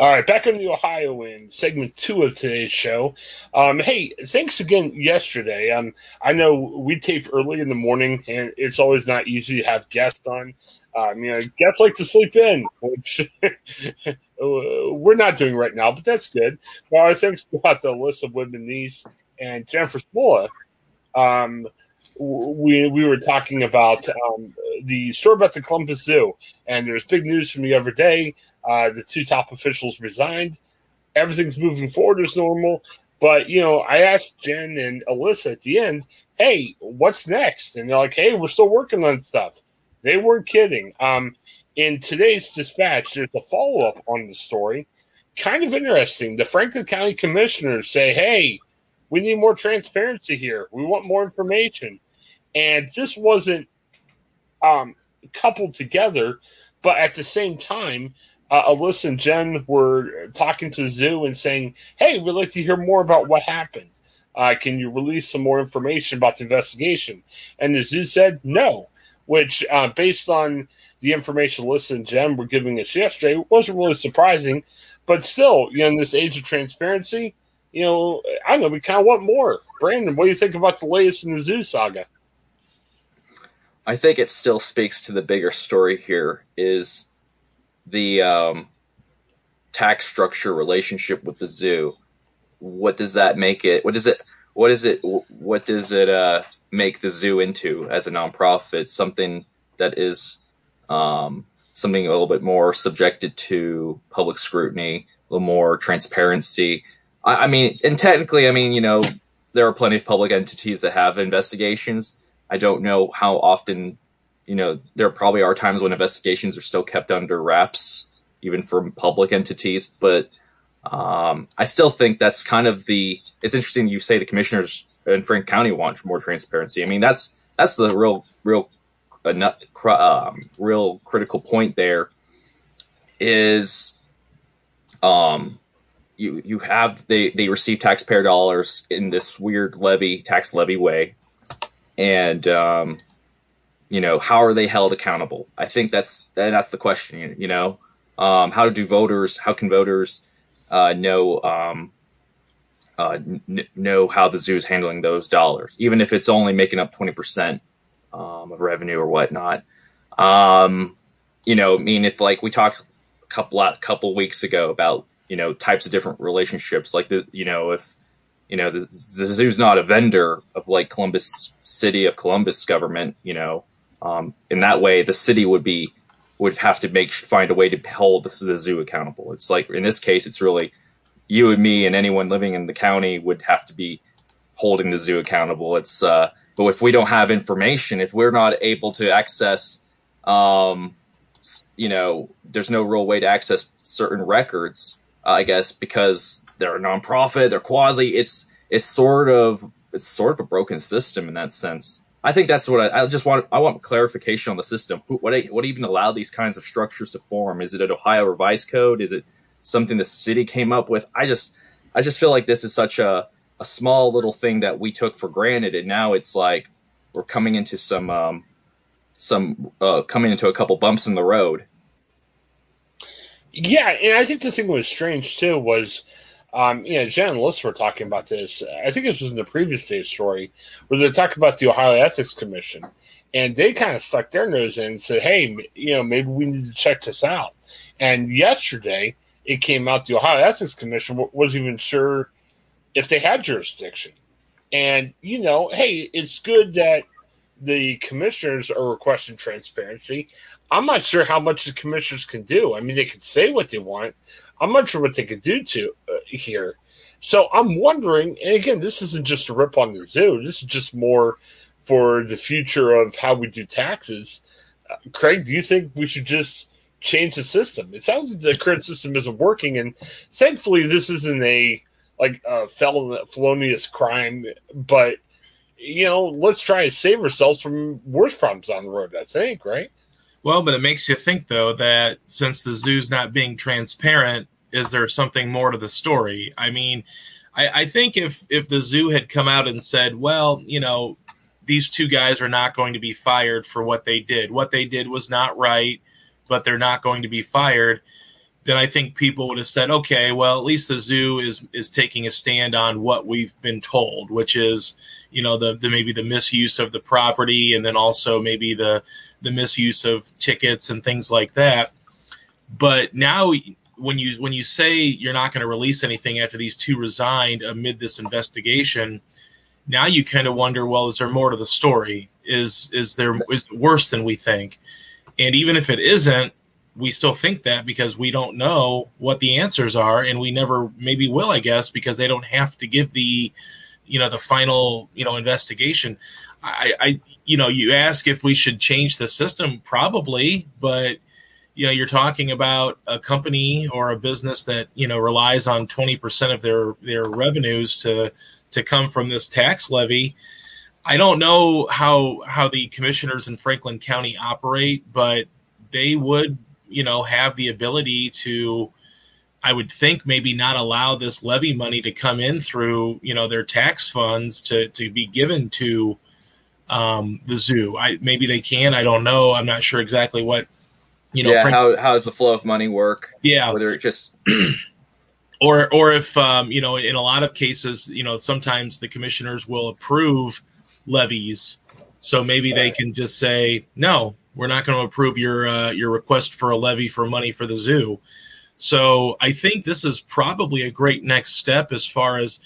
All right, back in the Ohio in segment two of today's show. Um, hey, thanks again yesterday. Um, I know we tape early in the morning, and it's always not easy to have guests on. Um, you know, guests like to sleep in, which we're not doing right now, but that's good. Well, our thanks go out to Alyssa Widman and Jennifer Smola. Um, we we were talking about um, the story about the Columbus Zoo, and there's big news from the other day. Uh, the two top officials resigned. Everything's moving forward as normal. But, you know, I asked Jen and Alyssa at the end, hey, what's next? And they're like, hey, we're still working on stuff. They weren't kidding. Um, in today's dispatch, there's a follow up on the story. Kind of interesting. The Franklin County commissioners say, hey, we need more transparency here. We want more information. And this wasn't um, coupled together, but at the same time, uh, Alyssa and Jen were talking to Zoo and saying, "Hey, we'd like to hear more about what happened. Uh, can you release some more information about the investigation?" And the Zoo said no, which, uh, based on the information Alyssa and Jen were giving us yesterday, wasn't really surprising. But still, you know, in this age of transparency, you know, I know, we kind of want more. Brandon, what do you think about the latest in the Zoo saga? I think it still speaks to the bigger story here is the um, tax structure relationship with the zoo. What does that make it? What does it? What is it? What does it uh, make the zoo into as a nonprofit? Something that is um, something a little bit more subjected to public scrutiny, a little more transparency. I, I mean, and technically, I mean, you know, there are plenty of public entities that have investigations. I don't know how often you know, there probably are times when investigations are still kept under wraps, even from public entities. But um, I still think that's kind of the. It's interesting you say the commissioners in Frank County want more transparency. I mean, that's that's the real, real, uh, um, real critical point. There is, um, you you have they they receive taxpayer dollars in this weird levy tax levy way, and um, you know, how are they held accountable? I think that's that's the question. You know, um, how do voters? How can voters uh, know um, uh, n- know how the zoo is handling those dollars, even if it's only making up twenty percent um, of revenue or whatnot? Um, you know, I mean, if like we talked a couple a couple weeks ago about you know types of different relationships, like the you know if you know the, the zoo's not a vendor of like Columbus City of Columbus government, you know um, in that way, the city would be would have to make find a way to hold the zoo accountable. It's like in this case, it's really you and me and anyone living in the county would have to be holding the zoo accountable. It's uh, but if we don't have information, if we're not able to access, um, you know, there's no real way to access certain records. Uh, I guess because they're a nonprofit, they're quasi. It's it's sort of it's sort of a broken system in that sense. I think that's what I, I, just want. I want clarification on the system. What what even allowed these kinds of structures to form? Is it an Ohio revised code? Is it something the city came up with? I just I just feel like this is such a a small little thing that we took for granted, and now it's like we're coming into some um, some uh, coming into a couple bumps in the road. Yeah, and I think the thing that was strange too was um, you know, Jen and Liz were talking about this. I think this was in the previous day's story where they're talking about the Ohio Ethics Commission, and they kind of stuck their nose in and said, "Hey, you know, maybe we need to check this out." And yesterday, it came out, the Ohio Ethics Commission wasn't even sure if they had jurisdiction. And, you know, hey, it's good that the commissioners are requesting transparency. I'm not sure how much the commissioners can do. I mean, they can say what they want. I'm not sure what they can do to uh, here. So I'm wondering, and again, this isn't just a rip on the zoo. This is just more for the future of how we do taxes. Uh, Craig, do you think we should just change the system? It sounds like the current system isn't working, and thankfully, this isn't a like a felon, felonious crime. But you know, let's try to save ourselves from worse problems on the road. I think, right? Well, but it makes you think though that since the zoo's not being transparent, is there something more to the story? I mean, I, I, think if if the zoo had come out and said, well, you know, these two guys are not going to be fired for what they did. What they did was not right, but they're not going to be fired. Then I think people would have said, okay, well, at least the zoo is is taking a stand on what we've been told, which is, you know, the, the maybe the misuse of the property, and then also maybe the the misuse of tickets and things like that. But now when you when you say you're not going to release anything after these two resigned amid this investigation, now you kind of wonder, well, is there more to the story? Is is there is it worse than we think? And even if it isn't, we still think that because we don't know what the answers are, and we never maybe will, I guess, because they don't have to give the you know the final you know investigation. I, I you know you ask if we should change the system, probably, but you know you're talking about a company or a business that you know relies on 20% of their their revenues to to come from this tax levy i don't know how how the commissioners in franklin county operate but they would you know have the ability to i would think maybe not allow this levy money to come in through you know their tax funds to to be given to um, the zoo. I maybe they can i don't know. I'm not sure exactly what you know, yeah, Frank- how how does the flow of money work? Yeah, whether it just or or if um, you know, in a lot of cases, you know, sometimes the commissioners will approve levies, so maybe they can just say no, we're not going to approve your uh, your request for a levy for money for the zoo. So I think this is probably a great next step as far as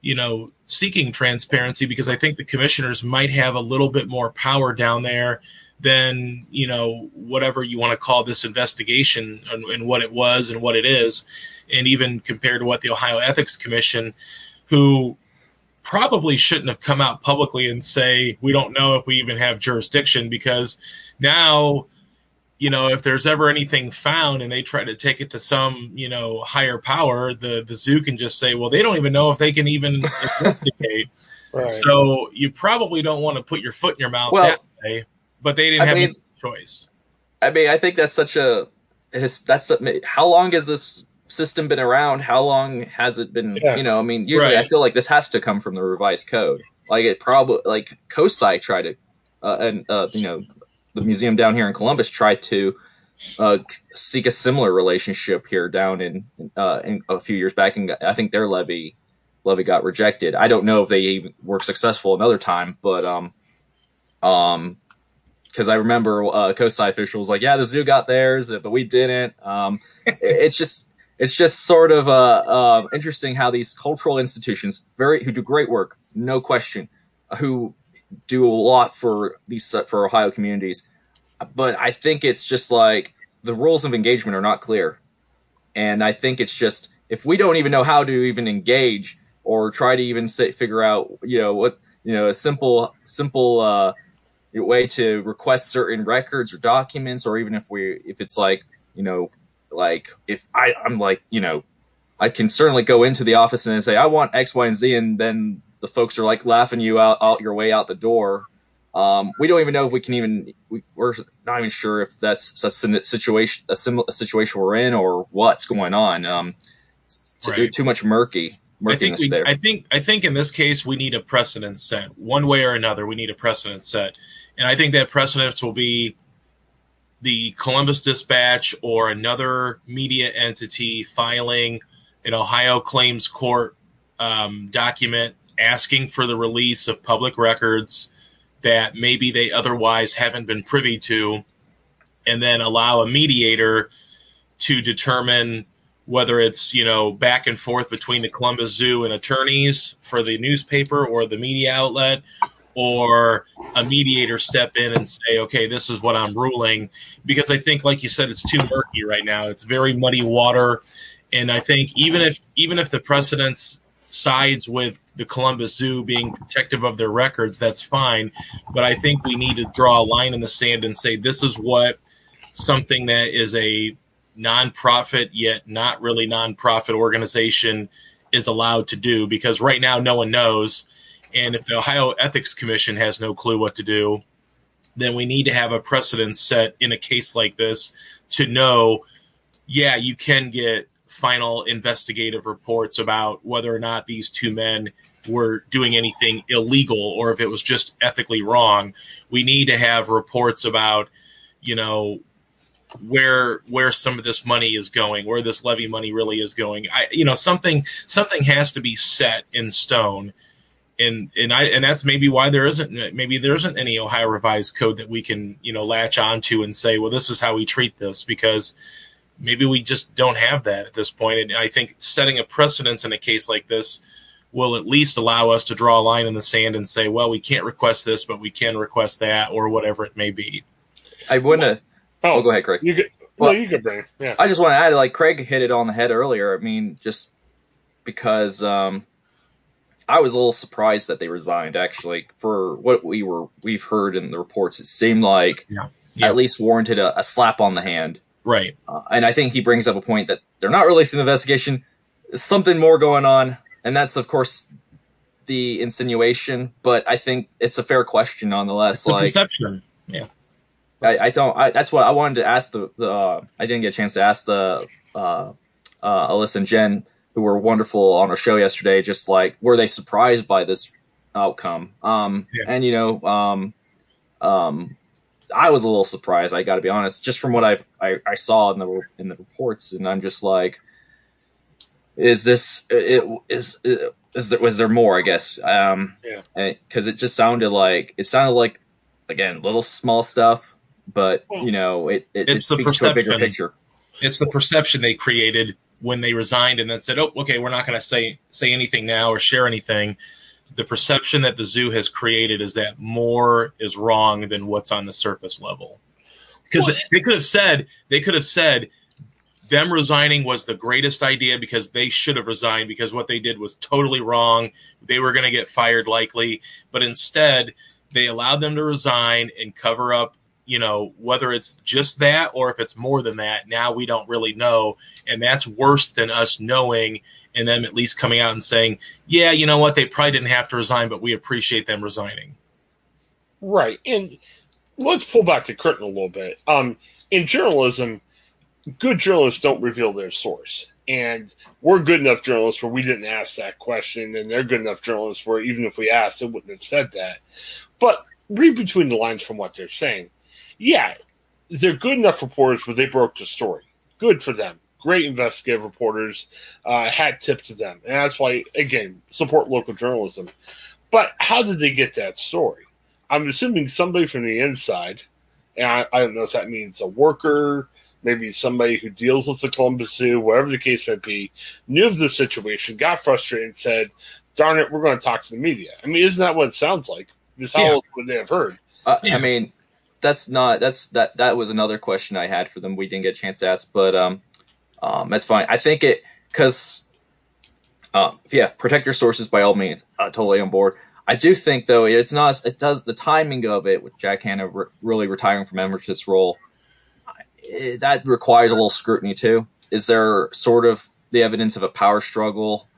you know seeking transparency because I think the commissioners might have a little bit more power down there than you know whatever you want to call this investigation and, and, what it was and what it is and even compared to what the ohio ethics commission who probably shouldn't have come out publicly and say we don't know if we even have jurisdiction because now you know if there's ever anything found and they try to take it to some you know higher power the the zoo can just say well they don't even know if they can even investigate right. so you probably don't want to put your foot in your mouth well, that way but they didn't I have mean, any choice. I mean, I think that's such a that's how long has this system been around? How long has it been? Yeah. You know, I mean, usually right. I feel like this has to come from the revised code. Like it probably like COSI tried to, uh, and uh, you know, the museum down here in Columbus tried to uh, seek a similar relationship here down in, uh, in a few years back, and I think their levy levy got rejected. I don't know if they even were successful another time, but um, um, because I remember uh, COSI officials like, yeah, the zoo got theirs, but we didn't. Um, it's just it's just sort of uh, uh, interesting how these cultural institutions, very who do great work, no question, who do a lot for these for Ohio communities, but I think it's just like the rules of engagement are not clear, and I think it's just if we don't even know how to even engage or try to even say, figure out, you know, what you know, a simple simple uh, way to request certain records or documents, or even if we if it's like you know like if I I'm like you know I can certainly go into the office and say I want X, Y, and Z, and then the folks are like laughing you out, out your way out the door. Um, we don't even know if we can even we, are not even sure if that's a situation a similar situation we're in or what's going on. Um, too, right. too much murky. I think we, there. I think I think in this case we need a precedent set one way or another. We need a precedent set and I think that precedence will be the Columbus Dispatch or another media entity filing an Ohio Claims Court um, document asking for the release of public records that maybe they otherwise haven't been privy to, and then allow a mediator to determine whether it's you know back and forth between the Columbus Zoo and attorneys for the newspaper or the media outlet, or a mediator step in and say, okay, this is what I'm ruling, because I think, like you said, it's too murky right now. It's very muddy water, and I think even if even if the precedents sides with the Columbus Zoo being protective of their records, that's fine. But I think we need to draw a line in the sand and say this is what something that is a nonprofit yet not really nonprofit organization is allowed to do because right now no one knows and if the ohio ethics commission has no clue what to do then we need to have a precedent set in a case like this to know yeah you can get final investigative reports about whether or not these two men were doing anything illegal or if it was just ethically wrong we need to have reports about you know where where some of this money is going, where this levy money really is going. I you know something something has to be set in stone. And, and I and that's maybe why there isn't maybe there isn't any Ohio revised code that we can you know latch onto and say well this is how we treat this because maybe we just don't have that at this point and I think setting a precedence in a case like this will at least allow us to draw a line in the sand and say well we can't request this but we can request that or whatever it may be. I wouldn't Oh, Oh, go ahead, Craig. You could. Well- no, you could bring. Yeah. I just want to add, like Craig hit it on the head earlier. I mean, just because um, I was a little surprised that they resigned. Actually, for what we were we've heard in the reports, it seemed like Yeah. Yeah. at least warranted a, a slap on the hand. Right. Uh, and I think he brings up a point that they're not releasing the investigation. There's something more going on, and that's of course the insinuation. But I think it's a fair question nonetheless. It's like perception. Yeah. I, I don't. I, that's what I wanted to ask the. the uh, I didn't get a chance to ask the uh, uh, Alyssa and Jen, who were wonderful on our show yesterday. Just like were they surprised by this outcome? Um, Yeah. and you know, um, um, I was a little surprised. I got to be honest, just from what I've, I I saw in the in the reports, and I'm just like, is this it is. It, is there, was there more? I guess, um, Yeah. because it just sounded like it sounded like again little small stuff, but you know it it, it it's the speaks to a bigger picture. It's the perception they created when they resigned and then said, "Oh, okay, we're not going to say say anything now or share anything." The perception that the zoo has created is that more is wrong than what's on the surface level. Because Well- they could have said they could have said them resigning was the greatest idea because they should have resigned because what they did was totally wrong. They were going to get fired likely, but instead they allowed them to resign and cover up you know whether it's just that or if it's more than that now we don't really know and that's worse than us knowing and them at least coming out and saying yeah you know what they probably didn't have to resign but we appreciate them resigning Right. And let's pull back the curtain a little bit. Um, in journalism, good journalists don't reveal their source. And we're good enough journalists where we didn't ask that question, and they're good enough journalists where even if we asked, they wouldn't have said that. But read between the lines from what they're saying. Yeah, they're good enough reporters but they broke the story. Good for them. Great investigative reporters. Uh, hat tip to them. And that's why, again, support local journalism. But how did they get that story? I'm assuming somebody from the inside, and I, I don't know if that means a worker, maybe somebody who deals with the Columbus Zoo, whatever the case may be, knew of the situation, got frustrated, and said, "Darn it, we're going to talk to the media." I mean, isn't that what it sounds like? Just how Yeah. would they have heard? Uh, Yeah. I mean, that's not that's that that was another question I had for them. We didn't get a chance to ask, but um, um, that's fine. I think it because, um, yeah, protect your sources by all means. Uh, totally on board. I do think though it's not. It does the timing of it with Jack Hanna re- really retiring from emeritus role. eh, that requires a little scrutiny too. Is there sort of the evidence of a power struggle?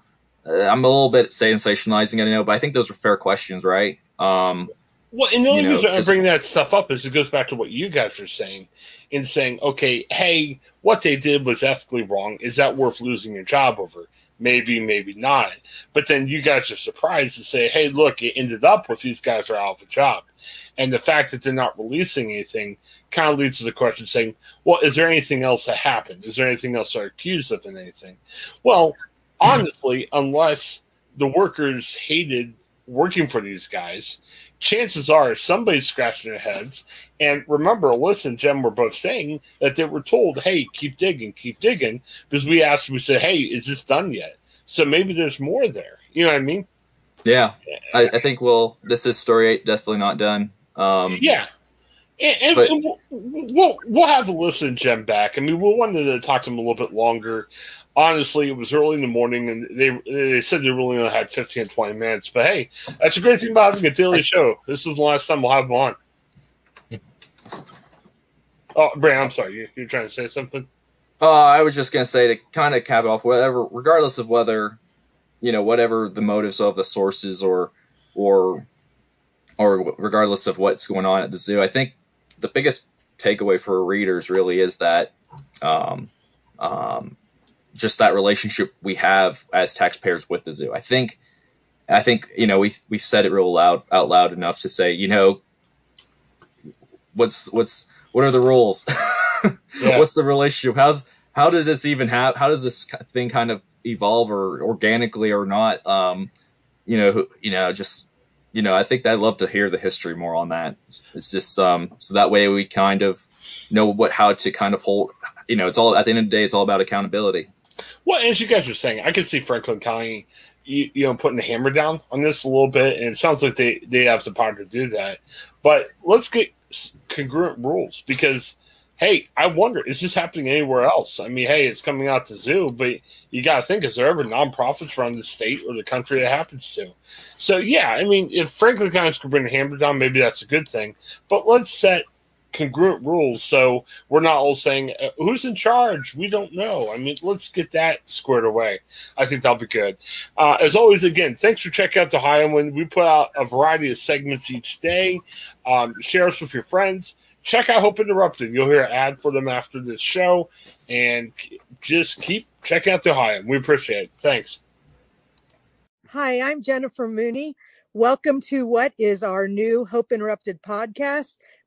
Uh, I'm a little bit sensationalizing I know, but I think those are fair questions, right? Um, Well, and the only reason I'm bringing that stuff up is it goes back to what you guys are saying in saying, okay, hey, what they did was ethically wrong. Is that worth losing your job over? Maybe, maybe not. But then you guys are surprised to say, hey, look, it ended up with these guys are out of a job. And the fact that they're not releasing anything kind of leads to the question saying, well, is there anything else that happened? Is there anything else they're accused of in anything? Well, honestly, unless the workers hated working for these guys, chances are somebody's scratching their heads. And remember, Alyssa and Jen were both saying that they were told, hey, keep digging, keep digging, because we asked, we said, hey, is this done yet? So maybe there's more there. You know what I mean? Yeah. I, I think, well, this is story eight, definitely not done. Um, yeah. And, and, But- and we'll, we'll we'll have Alyssa and Jen back. I mean, we wanted to talk to them a little bit longer. Honestly, it was early in the morning, and they they said they really only had 15 20 minutes. But hey, that's a great thing about having a daily show. This is the last time we'll have them on. Oh, Brand, I'm sorry. You, you're trying to say something? Uh, I was just gonna say to kind of cap it off, whatever, regardless of whether, you know, whatever the motives of the sources or, or, or regardless of what's going on at the zoo, I think the biggest takeaway for readers really is that, um, um, just that relationship we have as taxpayers with the zoo. I think, I think you know we we've said it real loud out loud enough to say you know, what's what's what are the rules? Yeah. What's the relationship? How's how did this even have? How does this thing kind of evolve or organically or not? Um, you know, you know, just you know, I think I'd love to hear the history more on that. It's just um, so that way we kind of know what how to kind of hold. You know, it's all at the end of the day, it's all about accountability. Well, as you guys were saying, I could see Franklin County, you, you know, putting the hammer down on this a little bit, and it sounds like they they have the power to do that. But let's get congruent rules because, hey, I wonder is this happening anywhere else? I mean, hey, it's coming out the zoo, but you got to think is there ever nonprofits around the state or the country that happens to? So yeah, I mean, if Franklin County's could bring the hammer down, maybe that's a good thing. But let's set congruent rules so we're not all saying uh, who's in charge? We don't know. I mean let's get that squared away. I think that'll be good. Uh, as always again thanks for checking out the High highland we put out a variety of segments each day. Um, share us with your friends. Check out hope interrupted. You'll hear an ad for them after this show. And just keep checking out the highland we appreciate it. Thanks. Hi, I'm Jennifer Mooney. Welcome to what is our new Hope Interrupted podcast